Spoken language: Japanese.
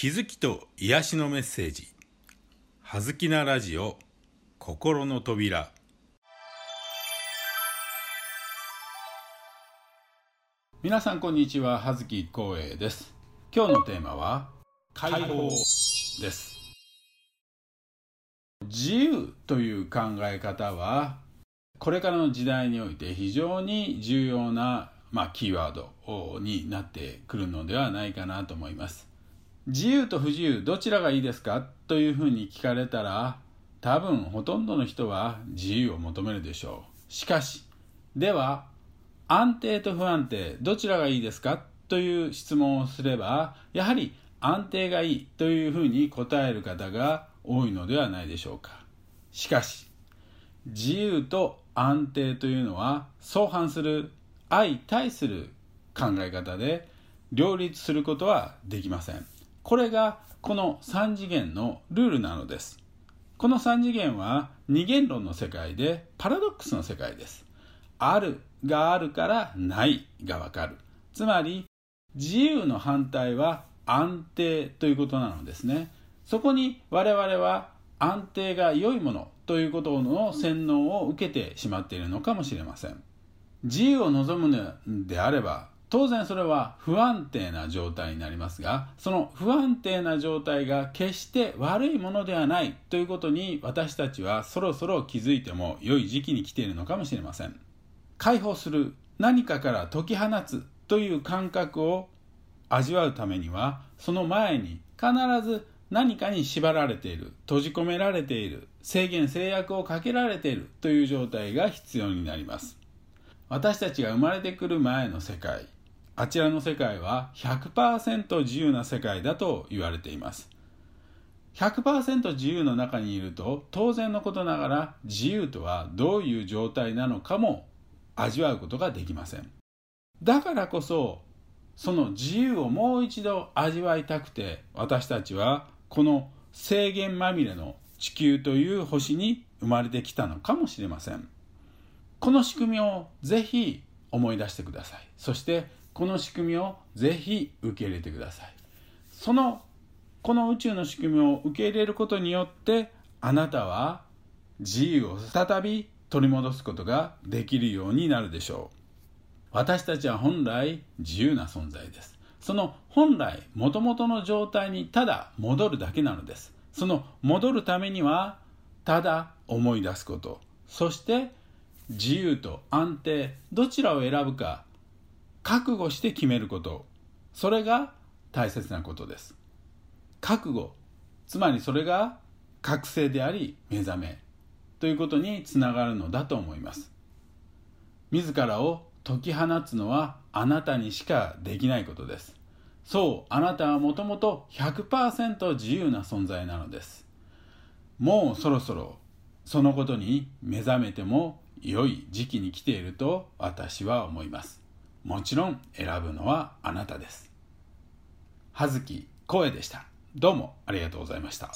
気づきと癒しのメッセージ「はずきなラジオ心の扉」皆さんこんにちは。葉月光栄です。今日のテーマは解放です。自由という考え方はこれからの時代において非常に重要な、まあ、キーワードになってくるのではないかなと思います。自由と不自由どちらがいいですか？というふうに聞かれたら多分ほとんどの人は自由を求めるでしょう。しかしでは安定と不安定どちらがいいですか？という質問をすればやはり安定がいいというふうに答える方が多いのではないでしょうか。しかし自由と安定というのは相反する相対する考え方で両立することはできません。これがこの3次元のルールなのです。この3次元は二元論の世界でパラドックスの世界です。あるがあるからないがわかる。つまり自由の反対は安定ということなのですね。そこに我々は安定が良いものということの洗脳を受けてしまっているのかもしれません。自由を望むのであれば当然それは不安定な状態になりますがその不安定な状態が決して悪いものではないということに私たちはそろそろ気づいても良い時期に来ているのかもしれません。解放する何かから解き放つという感覚を味わうためにはその前に必ず何かに縛られている閉じ込められている制限制約をかけられているという状態が必要になります。私たちが生まれてくる前の世界あちらの世界は100%自由な世界だと言われています。100%自由の中にいると当然のことながら自由とはどういう状態なのかも味わうことができません。だからこそその自由をもう一度味わいたくて私たちはこの制限まみれの地球という星に生まれてきたのかもしれません。この仕組みをぜひ思い出してください。そしてこの仕組みをぜひ受け入れてください。そのこの宇宙の仕組みを受け入れることによってあなたは自由を再び取り戻すことができるようになるでしょう。私たちは本来自由な存在です。その本来もともとの状態にただ戻るだけなのです。その戻るためにはただ思い出すこと。そして自由と安定どちらを選ぶか覚悟して決めること。それが大切なことです。覚悟。つまりそれが覚醒であり目覚め。ということにつながるのだと思います。自らを解き放つのはあなたにしかできないことです。そうあなたはもともと100%自由な存在なのです。もうそろそろそのことに目覚めても良い時期に来ていると私は思います。もちろん選ぶのはあなたです。葉月声でした。どうもありがとうございました。